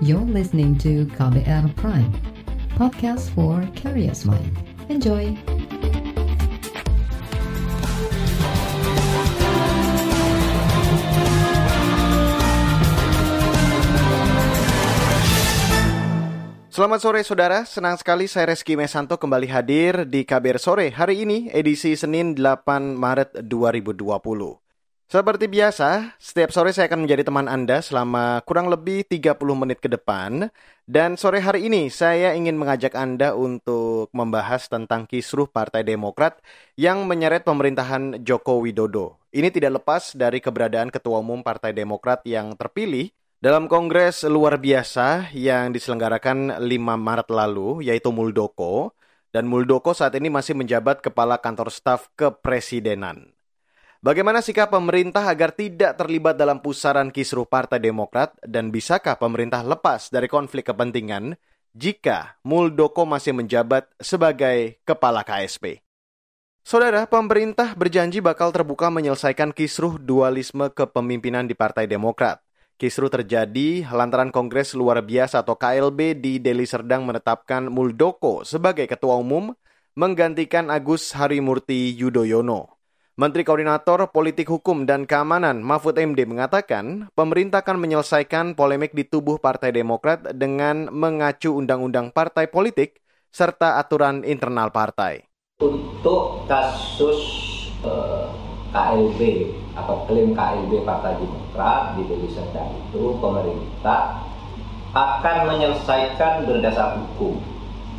You're listening to KBR Prime, podcast for curious mind. Enjoy! Selamat sore saudara, senang sekali saya Reski Mesanto kembali hadir di KBR Sore hari ini edisi Senin 8 Maret 2020. Seperti biasa, setiap sore saya akan menjadi teman Anda selama kurang lebih 30 menit ke depan. Dan sore hari ini saya ingin mengajak Anda untuk membahas tentang kisruh Partai Demokrat yang menyeret pemerintahan Joko Widodo. Ini tidak lepas dari keberadaan Ketua Umum Partai Demokrat yang terpilih dalam kongres luar biasa yang diselenggarakan 5 Maret lalu, yaitu Muldoko, dan Muldoko saat ini masih menjabat Kepala Kantor Staf Kepresidenan. Bagaimana sikap pemerintah agar tidak terlibat dalam pusaran kisruh Partai Demokrat dan bisakah pemerintah lepas dari konflik kepentingan jika Muldoko masih menjabat sebagai Kepala KSP? Saudara, pemerintah berjanji bakal terbuka menyelesaikan kisruh dualisme kepemimpinan di Partai Demokrat. Kisru terjadi lantaran Kongres Luar Biasa atau KLB di Deli Serdang menetapkan Muldoko sebagai ketua umum menggantikan Agus Harimurti Yudhoyono. Menteri Koordinator Politik Hukum dan Keamanan Mahfud MD mengatakan pemerintah akan menyelesaikan polemik di tubuh Partai Demokrat dengan mengacu undang-undang partai politik serta aturan internal partai. Untuk kasus uh, KLB atau klaim KLB Partai Demokrat di Deli Serdang itu pemerintah akan menyelesaikan berdasar hukum.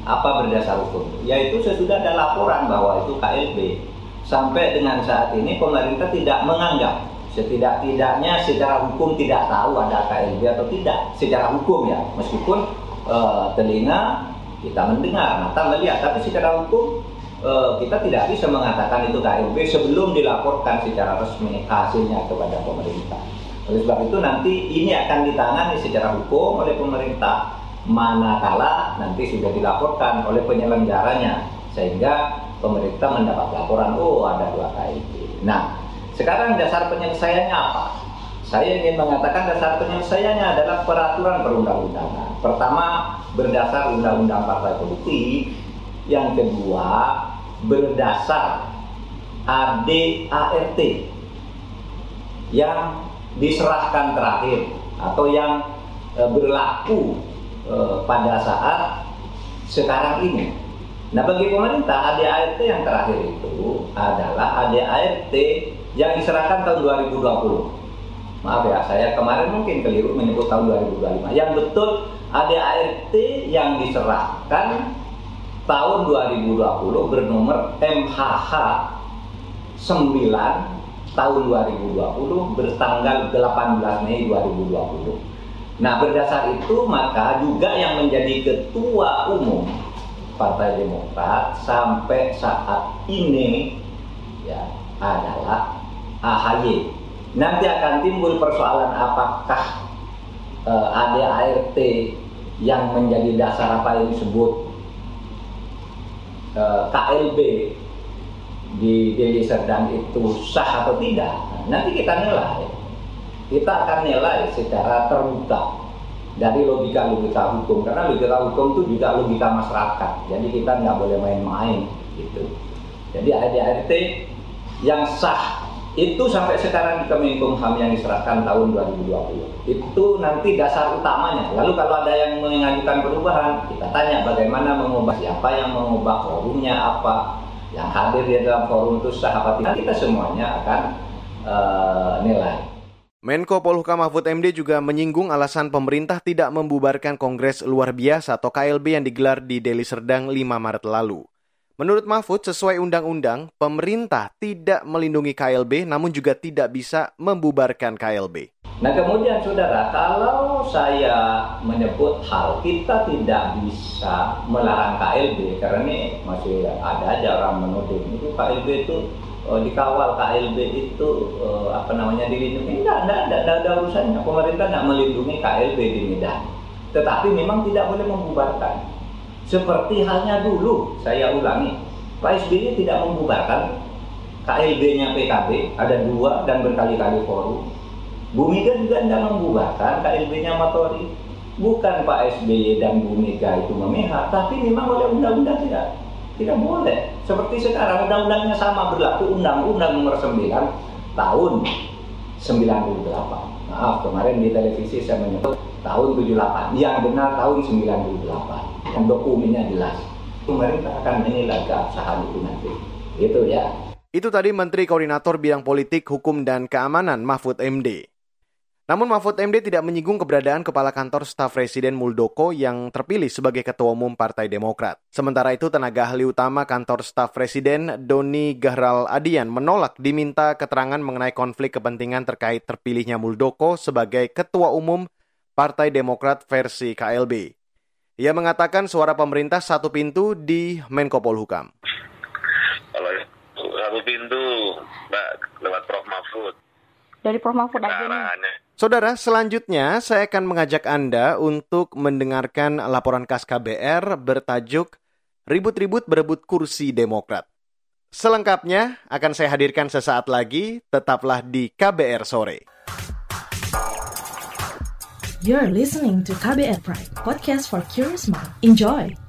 Apa berdasar hukum? Yaitu sesudah ada laporan bahwa itu KLB. Sampai dengan saat ini pemerintah tidak menganggap setidak-tidaknya secara hukum tidak tahu ada KLB atau tidak secara hukum ya meskipun e, telinga kita mendengar mata melihat tapi secara hukum Eh, kita tidak bisa mengatakan itu KLB sebelum dilaporkan secara resmi hasilnya kepada pemerintah. Oleh sebab itu nanti ini akan ditangani secara hukum oleh pemerintah manakala nanti sudah dilaporkan oleh penyelenggaranya sehingga pemerintah mendapat laporan oh ada dua KLB. Nah sekarang dasar penyelesaiannya apa? Saya ingin mengatakan dasar penyelesaiannya adalah peraturan perundang-undangan. Pertama berdasar undang-undang partai politik, yang kedua berdasar ADART yang diserahkan terakhir atau yang e, berlaku e, pada saat sekarang ini. Nah bagi pemerintah ADART yang terakhir itu adalah ADART yang diserahkan tahun 2020. Maaf ya, saya kemarin mungkin keliru menyebut tahun 2025. Yang betul ADART yang diserahkan tahun 2020 bernomor MHH 9 tahun 2020 bertanggal 18 Mei 2020. Nah, berdasar itu maka juga yang menjadi ketua umum Partai Demokrat sampai saat ini ya adalah AHY. Nanti akan timbul persoalan apakah eh, ada ART yang menjadi dasar apa yang disebut Eh, KLB di Deli Serdang itu sah atau tidak, nah, nanti kita nilai. Kita akan nilai secara terbuka dari logika-logika hukum. Karena logika hukum itu juga logika masyarakat. Jadi kita nggak boleh main-main gitu. Jadi ADART yang sah itu sampai sekarang di Kemenkumham yang diserahkan tahun 2020 itu nanti dasar utamanya. Lalu kalau ada yang mengajukan perubahan kita tanya bagaimana mengubah siapa yang mengubah forumnya apa yang hadir di dalam forum itu sah apa tidak. Kita semuanya akan uh, nilai Menko Polhukam Mahfud MD juga menyinggung alasan pemerintah tidak membubarkan Kongres Luar Biasa atau KLB yang digelar di Deli Serdang 5 Maret lalu. Menurut Mahfud, sesuai undang-undang, pemerintah tidak melindungi KLB namun juga tidak bisa membubarkan KLB. Nah kemudian saudara, kalau saya menyebut hal kita tidak bisa melarang KLB karena ini masih ada aja orang menuding itu KLB itu uh, dikawal KLB itu uh, apa namanya dilindungi tidak tidak tidak ada, ada urusannya pemerintah tidak melindungi KLB di Medan tetapi memang tidak boleh membubarkan seperti halnya dulu, saya ulangi, Pak SBY tidak membubarkan KLB-nya PKB, ada dua dan berkali-kali forum. Bu Mega juga tidak membubarkan KLB-nya Matori. bukan Pak SBY dan Bu Mega itu memihak, tapi memang oleh undang-undang tidak tidak boleh. Seperti sekarang undang-undangnya sama berlaku undang-undang nomor 9 tahun 98. Maaf, kemarin di televisi saya menyebut tahun 78. Yang benar tahun 98. Yang dokumennya jelas. Pemerintah akan menilai keabsahan itu nanti. Itu ya. Itu tadi Menteri Koordinator Bidang Politik, Hukum, dan Keamanan Mahfud MD. Namun Mahfud MD tidak menyinggung keberadaan Kepala Kantor Staf Presiden Muldoko yang terpilih sebagai Ketua Umum Partai Demokrat. Sementara itu tenaga ahli utama Kantor Staf Presiden Doni Gahral Adian menolak diminta keterangan mengenai konflik kepentingan terkait terpilihnya Muldoko sebagai Ketua Umum Partai Demokrat versi KLB. Ia mengatakan suara pemerintah satu pintu di Menko Polhukam. Kalau satu pintu, Mbak, lewat Prof. Mahfud. Dari Prof. Mahfud aja nih. Saudara, selanjutnya saya akan mengajak Anda untuk mendengarkan laporan khas KBR bertajuk Ribut-ribut berebut kursi Demokrat. Selengkapnya akan saya hadirkan sesaat lagi, tetaplah di KBR Sore. You're listening to KBR Pride, podcast for curious mind. Enjoy!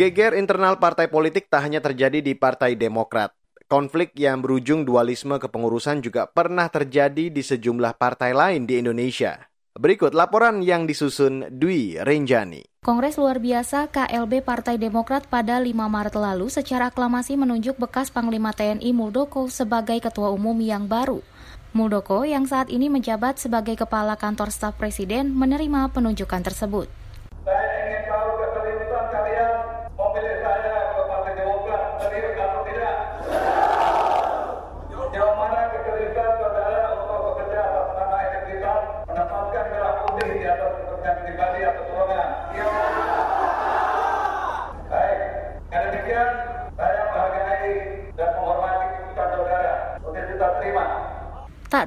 Geger internal partai politik tak hanya terjadi di Partai Demokrat. Konflik yang berujung dualisme kepengurusan juga pernah terjadi di sejumlah partai lain di Indonesia. Berikut laporan yang disusun Dwi Renjani. Kongres luar biasa KLB Partai Demokrat pada 5 Maret lalu secara aklamasi menunjuk bekas Panglima TNI Muldoko sebagai ketua umum yang baru. Muldoko yang saat ini menjabat sebagai kepala kantor staf presiden menerima penunjukan tersebut.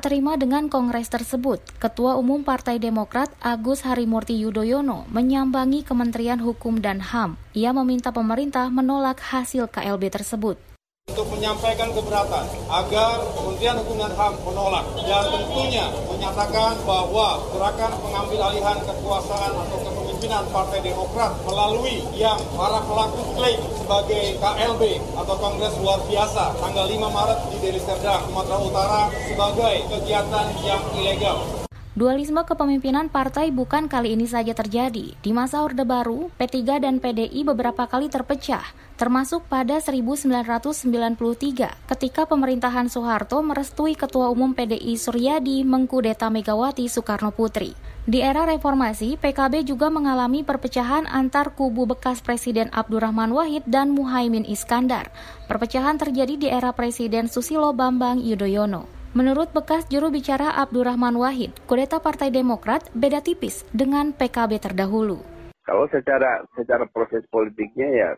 Terima dengan kongres tersebut, Ketua Umum Partai Demokrat Agus Harimurti Yudhoyono menyambangi Kementerian Hukum dan HAM. Ia meminta pemerintah menolak hasil KLB tersebut untuk menyampaikan keberatan agar Kementerian Hukum dan HAM menolak dan tentunya menyatakan bahwa gerakan pengambil alihan kekuasaan atau kepemimpinan Partai Demokrat melalui yang para pelaku klaim sebagai KLB atau Kongres Luar Biasa tanggal 5 Maret di Deli Serdang, Sumatera Utara sebagai kegiatan yang ilegal. Dualisme kepemimpinan partai bukan kali ini saja terjadi. Di masa Orde Baru, P3 dan PDI beberapa kali terpecah, termasuk pada 1993 ketika pemerintahan Soeharto merestui Ketua Umum PDI Suryadi mengkudeta Megawati Soekarno Putri. Di era reformasi, PKB juga mengalami perpecahan antar kubu bekas Presiden Abdurrahman Wahid dan Muhaimin Iskandar. Perpecahan terjadi di era Presiden Susilo Bambang Yudhoyono. Menurut bekas juru bicara Abdurrahman Wahid, kudeta Partai Demokrat beda tipis dengan PKB terdahulu. Kalau secara secara proses politiknya ya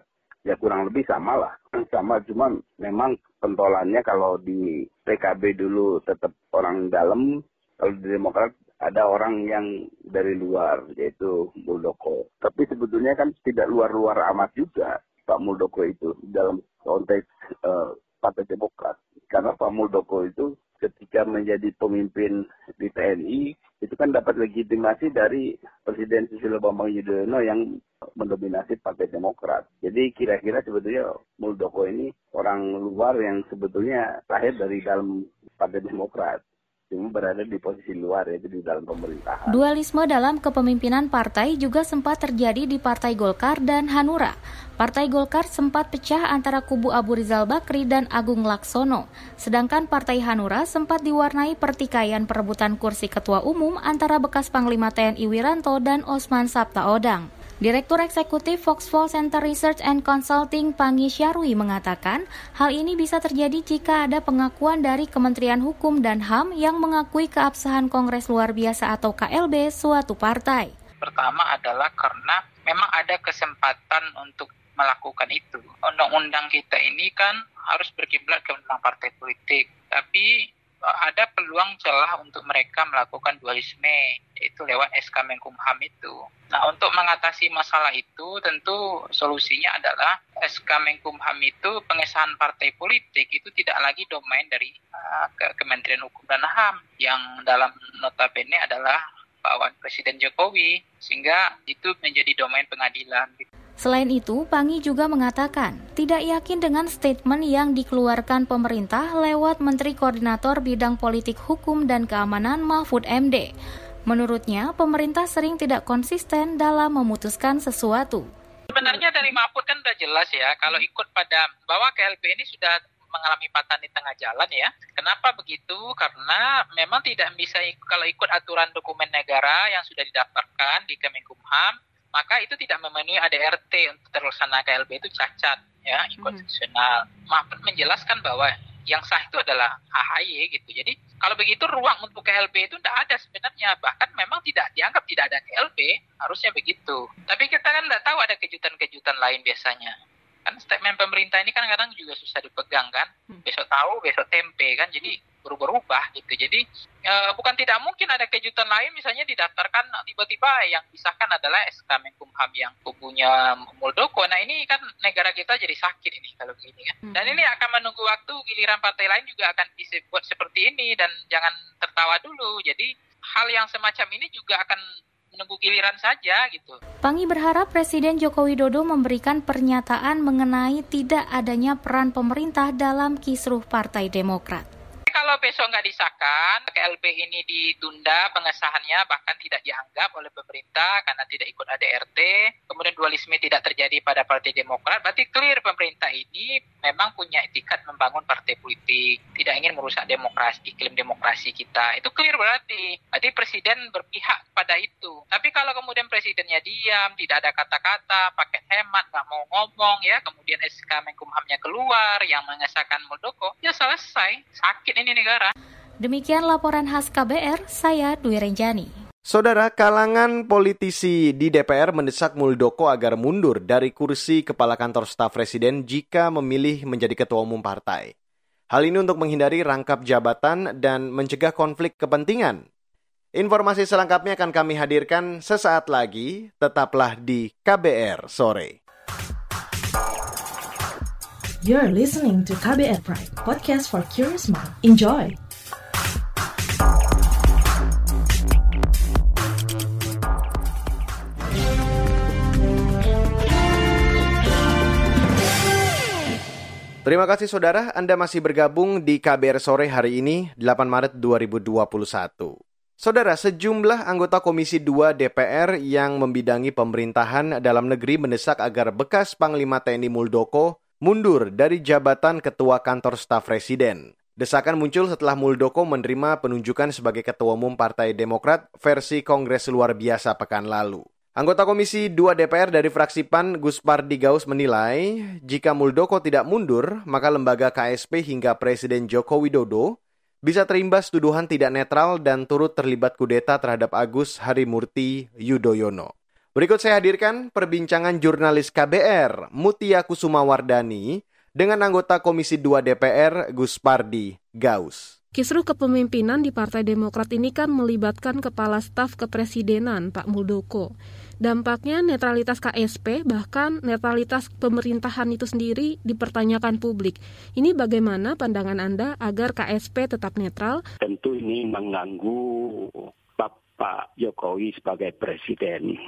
ya kurang lebih sama lah. Sama cuma memang pentolannya kalau di PKB dulu tetap orang dalam, kalau di Demokrat ada orang yang dari luar yaitu Muldoko. Tapi sebetulnya kan tidak luar-luar amat juga Pak Muldoko itu dalam konteks uh, Partai Demokrat. Karena Pak Muldoko itu ketika menjadi pemimpin di TNI itu kan dapat legitimasi dari Presiden Susilo Bambang Yudhoyono yang mendominasi Partai Demokrat. Jadi kira-kira sebetulnya Muldoko ini orang luar yang sebetulnya lahir dari dalam Partai Demokrat cuma berada di posisi luar yaitu di dalam pemerintahan. Dualisme dalam kepemimpinan partai juga sempat terjadi di Partai Golkar dan Hanura. Partai Golkar sempat pecah antara kubu Abu Rizal Bakri dan Agung Laksono, sedangkan Partai Hanura sempat diwarnai pertikaian perebutan kursi ketua umum antara bekas Panglima TNI Wiranto dan Osman Sabtaodang. Direktur Eksekutif Foxfall Center Research and Consulting Pangi Syarwi mengatakan, hal ini bisa terjadi jika ada pengakuan dari Kementerian Hukum dan HAM yang mengakui keabsahan Kongres Luar Biasa atau KLB suatu partai. Pertama adalah karena memang ada kesempatan untuk melakukan itu. Undang-undang kita ini kan harus berkiblat ke undang partai politik, tapi ada peluang celah untuk mereka melakukan dualisme yaitu lewat SK Menkumham itu. Nah, untuk mengatasi masalah itu tentu solusinya adalah SK Menkumham itu pengesahan partai politik itu tidak lagi domain dari uh, Kementerian Hukum dan HAM yang dalam notabene adalah bawaan Presiden Jokowi sehingga itu menjadi domain pengadilan. Selain itu, Pangi juga mengatakan tidak yakin dengan statement yang dikeluarkan pemerintah lewat Menteri Koordinator Bidang Politik Hukum dan Keamanan Mahfud MD. Menurutnya, pemerintah sering tidak konsisten dalam memutuskan sesuatu. Sebenarnya dari Mahfud kan sudah jelas ya, kalau ikut pada bahwa KLB ini sudah mengalami patan di tengah jalan ya. Kenapa begitu? Karena memang tidak bisa kalau ikut aturan dokumen negara yang sudah didaftarkan di Kemenkumham, maka itu tidak memenuhi ADRT untuk terlaksana KLB itu cacat ya inkonstitusional. Hmm. Mahfud menjelaskan bahwa yang sah itu adalah AHY gitu. Jadi kalau begitu ruang untuk KLB itu tidak ada sebenarnya. Bahkan memang tidak dianggap tidak ada KLB, harusnya begitu. Tapi kita kan tidak tahu ada kejutan-kejutan lain biasanya kan statement pemerintah ini kan kadang juga susah dipegang kan hmm. besok tahu besok tempe kan jadi berubah-ubah gitu. Jadi e, bukan tidak mungkin ada kejutan lain misalnya didaftarkan tiba-tiba yang disahkan adalah SK Menkumham yang kubunya Muldoko. Nah ini kan negara kita jadi sakit ini kalau begini kan. Hmm. dan ini akan menunggu waktu giliran partai lain juga akan disebut seperti ini dan jangan tertawa dulu. Jadi hal yang semacam ini juga akan menunggu giliran saja gitu. Pangi berharap Presiden Joko Widodo memberikan pernyataan mengenai tidak adanya peran pemerintah dalam kisruh Partai Demokrat kalau besok nggak disahkan, KLB ini ditunda pengesahannya bahkan tidak dianggap oleh pemerintah karena tidak ikut ADRT, kemudian dualisme tidak terjadi pada Partai Demokrat, berarti clear pemerintah ini memang punya etikat membangun partai politik, tidak ingin merusak demokrasi, iklim demokrasi kita. Itu clear berarti. Berarti presiden berpihak pada itu. Tapi kalau kemudian presidennya diam, tidak ada kata-kata, pakai hemat, nggak mau ngomong ya, kemudian SK Menkumhamnya keluar yang mengesahkan Muldoko, ya selesai. Sakit ini negara. Demikian laporan khas KBR, saya Dwi Renjani. Saudara, kalangan politisi di DPR mendesak Muldoko agar mundur dari kursi kepala kantor staf presiden jika memilih menjadi ketua umum partai. Hal ini untuk menghindari rangkap jabatan dan mencegah konflik kepentingan. Informasi selengkapnya akan kami hadirkan sesaat lagi. Tetaplah di KBR sore. You're listening to KBR Pride, podcast for curious mind. Enjoy! Terima kasih saudara, Anda masih bergabung di KBR Sore hari ini, 8 Maret 2021. Saudara, sejumlah anggota Komisi 2 DPR yang membidangi pemerintahan dalam negeri mendesak agar bekas Panglima TNI Muldoko mundur dari jabatan Ketua Kantor Staf Presiden. Desakan muncul setelah Muldoko menerima penunjukan sebagai Ketua Umum Partai Demokrat versi Kongres Luar Biasa pekan lalu. Anggota Komisi 2 DPR dari fraksi PAN, Gus Pardi Gaus menilai, jika Muldoko tidak mundur, maka lembaga KSP hingga Presiden Joko Widodo bisa terimbas tuduhan tidak netral dan turut terlibat kudeta terhadap Agus Harimurti Yudhoyono. Berikut saya hadirkan perbincangan jurnalis KBR Mutia Kusuma Wardani dengan anggota Komisi 2 DPR Gus Pardi Gaus. Kisruh kepemimpinan di Partai Demokrat ini kan melibatkan Kepala Staf Kepresidenan Pak Muldoko. Dampaknya netralitas KSP bahkan netralitas pemerintahan itu sendiri dipertanyakan publik. Ini bagaimana pandangan Anda agar KSP tetap netral? Tentu ini mengganggu Bapak Jokowi sebagai presiden.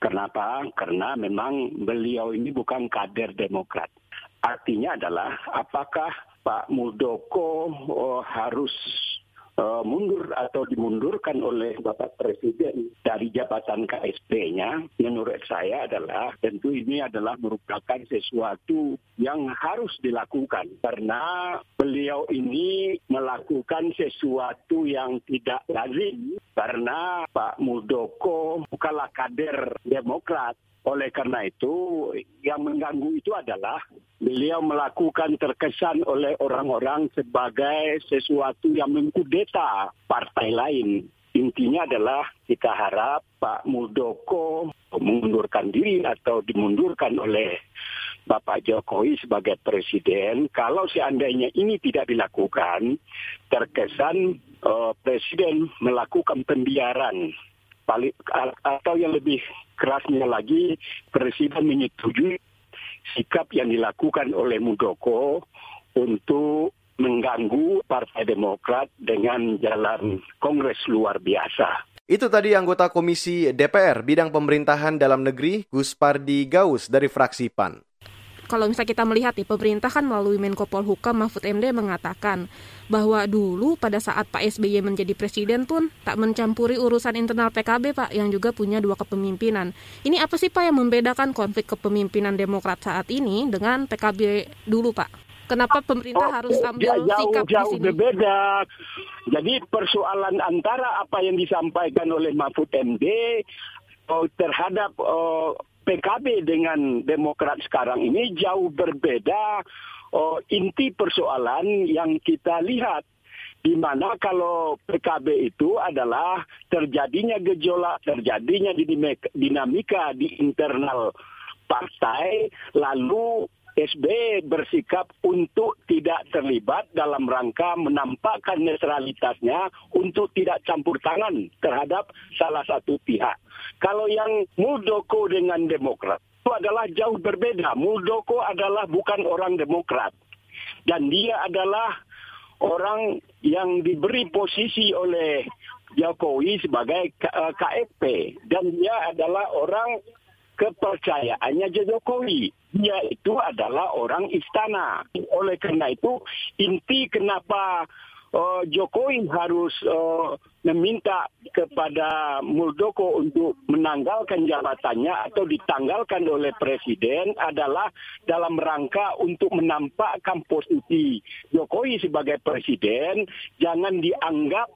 Kenapa? Karena memang beliau ini bukan kader Demokrat. Artinya adalah apakah Pak Muldoko oh, harus uh, mundur atau dimundurkan oleh Bapak Presiden dari jabatan KSP-nya, menurut saya adalah tentu ini adalah merupakan sesuatu yang harus dilakukan. Karena beliau ini melakukan sesuatu yang tidak lazim karena Pak Muldoko bukanlah kader Demokrat oleh karena itu, yang mengganggu itu adalah beliau melakukan terkesan oleh orang-orang sebagai sesuatu yang mengkudeta partai lain. Intinya adalah kita harap Pak Muldoko mengundurkan diri atau dimundurkan oleh Bapak Jokowi sebagai presiden, kalau seandainya ini tidak dilakukan, terkesan uh, presiden melakukan pembiaran atau yang lebih kerasnya lagi presiden menyetujui sikap yang dilakukan oleh Muldoko untuk mengganggu Partai Demokrat dengan jalan Kongres luar biasa. Itu tadi anggota Komisi DPR Bidang Pemerintahan Dalam Negeri Gus Pardi Gaus dari fraksi PAN kalau misalnya kita melihat nih, pemerintah kan melalui Menko Polhukam Mahfud MD mengatakan bahwa dulu pada saat Pak SBY menjadi presiden pun tak mencampuri urusan internal PKB Pak yang juga punya dua kepemimpinan. Ini apa sih Pak yang membedakan konflik kepemimpinan Demokrat saat ini dengan PKB dulu Pak? Kenapa pemerintah oh, harus ambil jauh, sikap jauh di sini? berbeda. Jadi persoalan antara apa yang disampaikan oleh Mahfud MD oh, terhadap oh, PKB dengan Demokrat sekarang ini jauh berbeda oh, inti persoalan yang kita lihat. Di mana kalau PKB itu adalah terjadinya gejolak, terjadinya dinamika di internal partai, lalu SB bersikap untuk tidak terlibat dalam rangka menampakkan netralitasnya untuk tidak campur tangan terhadap salah satu pihak. Kalau yang Muldoko dengan Demokrat itu adalah jauh berbeda. Muldoko adalah bukan orang Demokrat. Dan dia adalah orang yang diberi posisi oleh Jokowi sebagai KFP. Eh, Dan dia adalah orang kepercayaannya Jokowi. Dia itu adalah orang istana. Oleh karena itu, inti kenapa uh, Jokowi harus uh, meminta kepada Muldoko untuk menanggalkan jabatannya atau ditanggalkan oleh presiden adalah dalam rangka untuk menampakkan posisi Jokowi sebagai presiden jangan dianggap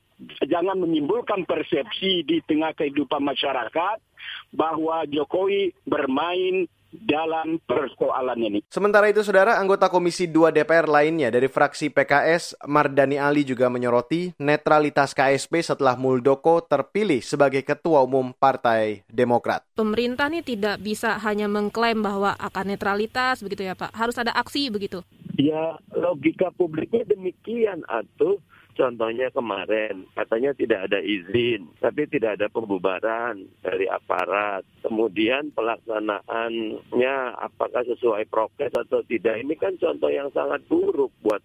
jangan menimbulkan persepsi di tengah kehidupan masyarakat bahwa Jokowi bermain dalam persoalan ini. Sementara itu, saudara, anggota Komisi 2 DPR lainnya dari fraksi PKS, Mardani Ali juga menyoroti netralitas KSP setelah Muldoko terpilih sebagai Ketua Umum Partai Demokrat. Pemerintah ini tidak bisa hanya mengklaim bahwa akan netralitas, begitu ya Pak. Harus ada aksi begitu. Ya, logika publiknya demikian, atau Contohnya kemarin katanya tidak ada izin, tapi tidak ada pembubaran dari aparat. Kemudian pelaksanaannya apakah sesuai prokes atau tidak. Ini kan contoh yang sangat buruk buat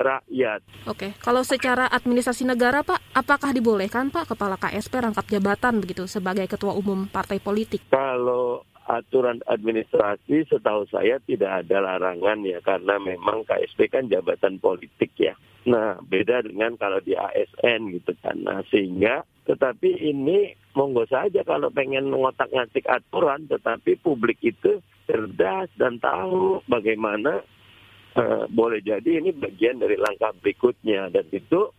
rakyat. Oke, kalau secara administrasi negara Pak, apakah dibolehkan Pak Kepala KSP rangkap jabatan begitu sebagai ketua umum partai politik? Kalau aturan administrasi setahu saya tidak ada larangan ya karena memang KSP kan jabatan politik ya. Nah beda dengan kalau di ASN gitu kan. Nah sehingga tetapi ini monggo saja kalau pengen ngotak ngatik aturan tetapi publik itu cerdas dan tahu bagaimana uh, boleh jadi ini bagian dari langkah berikutnya dan itu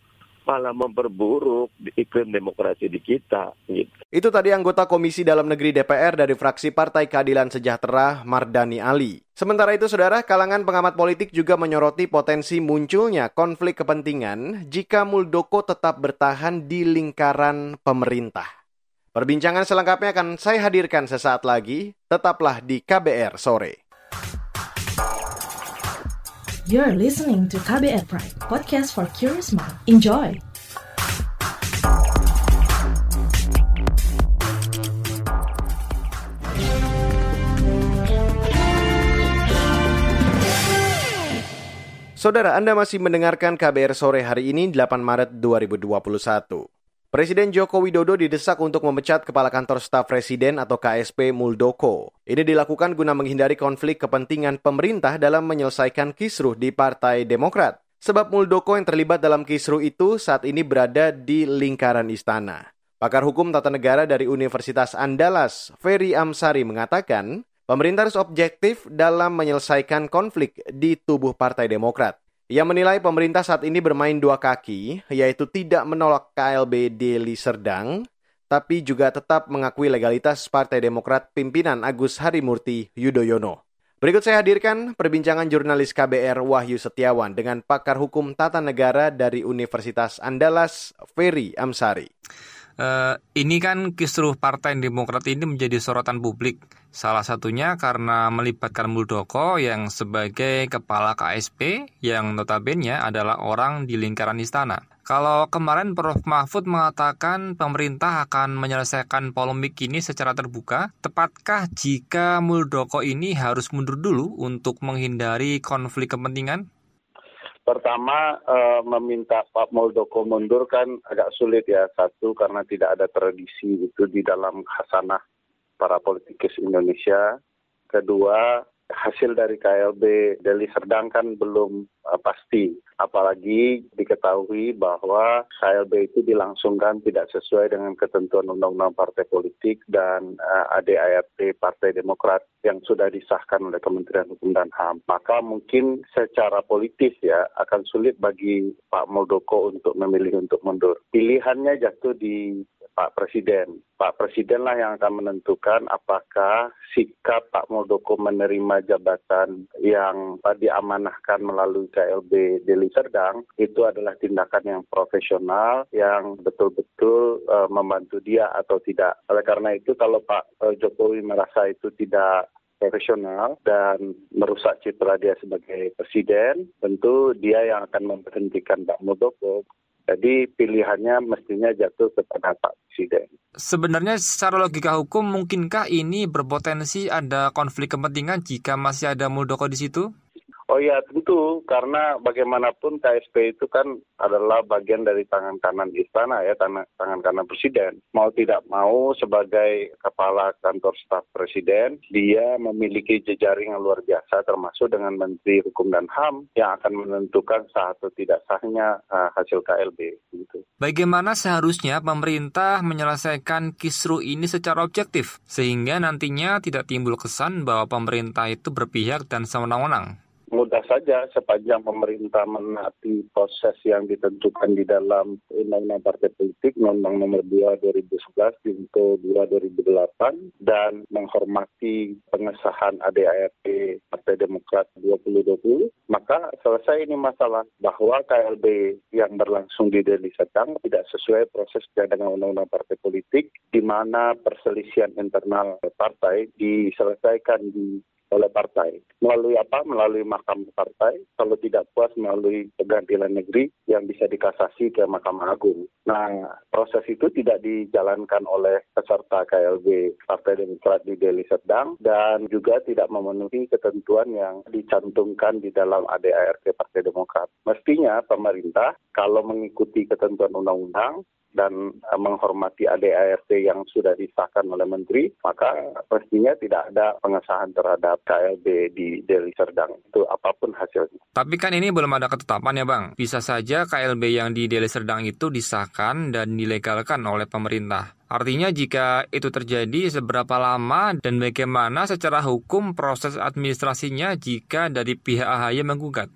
malah memperburuk iklim demokrasi di kita. Gitu. Itu tadi anggota Komisi Dalam Negeri DPR dari fraksi Partai Keadilan Sejahtera Mardani Ali. Sementara itu, saudara, kalangan pengamat politik juga menyoroti potensi munculnya konflik kepentingan jika Muldoko tetap bertahan di lingkaran pemerintah. Perbincangan selengkapnya akan saya hadirkan sesaat lagi. Tetaplah di KBR sore. You're listening to KBR Pride, podcast for curious mind. Enjoy! Saudara, Anda masih mendengarkan KBR sore hari ini 8 Maret 2021. Presiden Joko Widodo didesak untuk memecat Kepala Kantor Staf Presiden atau KSP Muldoko. Ini dilakukan guna menghindari konflik kepentingan pemerintah dalam menyelesaikan kisruh di Partai Demokrat. Sebab Muldoko yang terlibat dalam kisruh itu saat ini berada di lingkaran istana. Pakar hukum tata negara dari Universitas Andalas, Ferry Amsari mengatakan, pemerintah harus objektif dalam menyelesaikan konflik di tubuh Partai Demokrat. Ia menilai pemerintah saat ini bermain dua kaki, yaitu tidak menolak KLB Deli Serdang, tapi juga tetap mengakui legalitas Partai Demokrat pimpinan Agus Harimurti Yudhoyono. Berikut saya hadirkan perbincangan jurnalis KBR Wahyu Setiawan dengan pakar hukum tata negara dari Universitas Andalas, Ferry Amsari. Uh, ini kan kisruh Partai Demokrat ini menjadi sorotan publik. Salah satunya karena melibatkan Muldoko yang sebagai kepala KSP yang notabene adalah orang di lingkaran istana. Kalau kemarin Prof. Mahfud mengatakan pemerintah akan menyelesaikan polemik ini secara terbuka, tepatkah jika Muldoko ini harus mundur dulu untuk menghindari konflik kepentingan? Pertama, uh, meminta Pak Muldoko mundur kan agak sulit ya. Satu, karena tidak ada tradisi itu di dalam khasanah para politikus Indonesia. Kedua, hasil dari KLB Deli Serdang kan belum uh, pasti. Apalagi diketahui bahwa KLB itu dilangsungkan tidak sesuai dengan ketentuan Undang-Undang Partai Politik dan uh, ADART Partai Demokrat yang sudah disahkan oleh Kementerian Hukum dan HAM. Maka mungkin secara politis ya akan sulit bagi Pak Muldoko untuk memilih untuk mundur. Pilihannya jatuh di Pak Presiden. Pak Presiden lah yang akan menentukan apakah sikap Pak Muldoko menerima jabatan yang diamanahkan melalui KLB Deli Serdang itu adalah tindakan yang profesional yang betul-betul uh, membantu dia atau tidak. Oleh karena itu kalau Pak uh, Jokowi merasa itu tidak profesional dan merusak citra dia sebagai presiden, tentu dia yang akan memberhentikan Pak Muldoko jadi pilihannya mestinya jatuh kepada Pak Presiden. Sebenarnya secara logika hukum mungkinkah ini berpotensi ada konflik kepentingan jika masih ada Muldoko di situ? Oh iya tentu karena bagaimanapun KSP itu kan adalah bagian dari tangan kanan istana ya tangan, tangan kanan presiden. Mau tidak mau sebagai kepala kantor staf presiden dia memiliki jejaring yang luar biasa termasuk dengan Menteri Hukum dan HAM yang akan menentukan sah atau tidak sahnya uh, hasil KLB. Gitu. Bagaimana seharusnya pemerintah menyelesaikan kisru ini secara objektif sehingga nantinya tidak timbul kesan bahwa pemerintah itu berpihak dan sewenang-wenang? Mudah saja sepanjang pemerintah menaati proses yang ditentukan di dalam Undang-Undang Partai Politik Undang-Undang Nomor 2 2011 Junto 2 2008 dan menghormati pengesahan ADART Partai Demokrat 2020 maka selesai ini masalah bahwa KLB yang berlangsung di Deli Serdang tidak sesuai proses dengan Undang-Undang Partai Politik di mana perselisihan internal partai diselesaikan di oleh partai. Melalui apa? Melalui Mahkamah Partai. Kalau tidak puas melalui pengadilan negeri yang bisa dikasasi ke Mahkamah Agung. Nah, proses itu tidak dijalankan oleh peserta KLB Partai Demokrat di Deli Serdang dan juga tidak memenuhi ketentuan yang dicantumkan di dalam ADART Partai Demokrat. Mestinya pemerintah kalau mengikuti ketentuan undang-undang dan uh, menghormati ADART yang sudah disahkan oleh Menteri, maka pastinya tidak ada pengesahan terhadap KLB di Deli Serdang. Itu apa pun hasilnya. Tapi kan ini belum ada ketetapan ya Bang. Bisa saja KLB yang di Deli Serdang itu disahkan dan dilegalkan oleh pemerintah. Artinya jika itu terjadi seberapa lama dan bagaimana secara hukum proses administrasinya jika dari pihak AHY menggugat?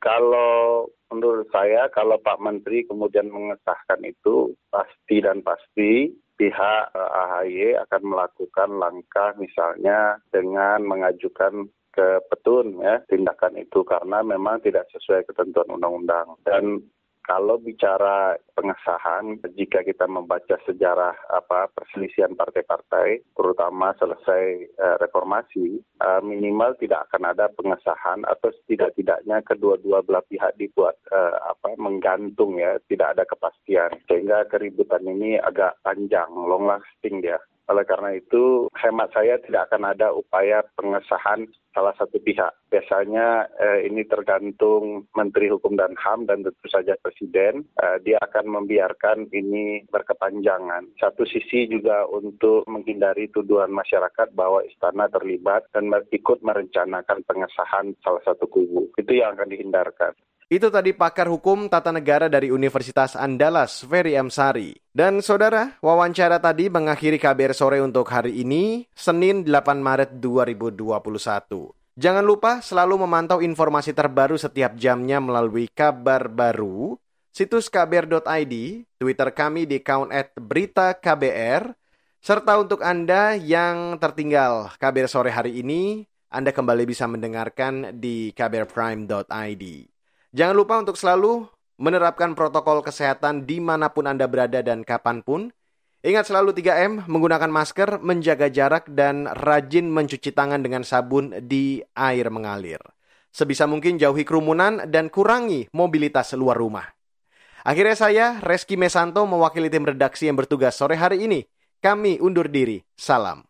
Kalau menurut saya kalau Pak Menteri kemudian mengesahkan itu pasti dan pasti pihak eh, AHY akan melakukan langkah misalnya dengan mengajukan ke petun ya tindakan itu. Karena memang tidak sesuai ketentuan undang-undang. Dan kalau bicara pengesahan, jika kita membaca sejarah apa perselisihan partai-partai, terutama selesai uh, reformasi, uh, minimal tidak akan ada pengesahan atau setidak-tidaknya kedua-dua belah pihak dibuat uh, apa menggantung ya, tidak ada kepastian sehingga keributan ini agak panjang, long lasting dia. Oleh karena itu, hemat saya tidak akan ada upaya pengesahan salah satu pihak. Biasanya eh, ini tergantung Menteri Hukum dan HAM dan tentu saja Presiden. Eh, dia akan membiarkan ini berkepanjangan. Satu sisi juga untuk menghindari tuduhan masyarakat bahwa istana terlibat dan ikut merencanakan pengesahan salah satu kubu. Itu yang akan dihindarkan. Itu tadi pakar hukum tata negara dari Universitas Andalas, Ferry M. Sari. Dan saudara, wawancara tadi mengakhiri KBR sore untuk hari ini, Senin 8 Maret 2021. Jangan lupa selalu memantau informasi terbaru setiap jamnya melalui kabar baru, situs kbr.id, Twitter kami di account at berita KBR, serta untuk Anda yang tertinggal KBR sore hari ini, Anda kembali bisa mendengarkan di kbrprime.id. Jangan lupa untuk selalu menerapkan protokol kesehatan di mana pun Anda berada dan kapan pun. Ingat selalu 3M, menggunakan masker, menjaga jarak, dan rajin mencuci tangan dengan sabun di air mengalir. Sebisa mungkin jauhi kerumunan dan kurangi mobilitas luar rumah. Akhirnya saya, Reski Mesanto, mewakili tim redaksi yang bertugas sore hari ini. Kami undur diri. Salam.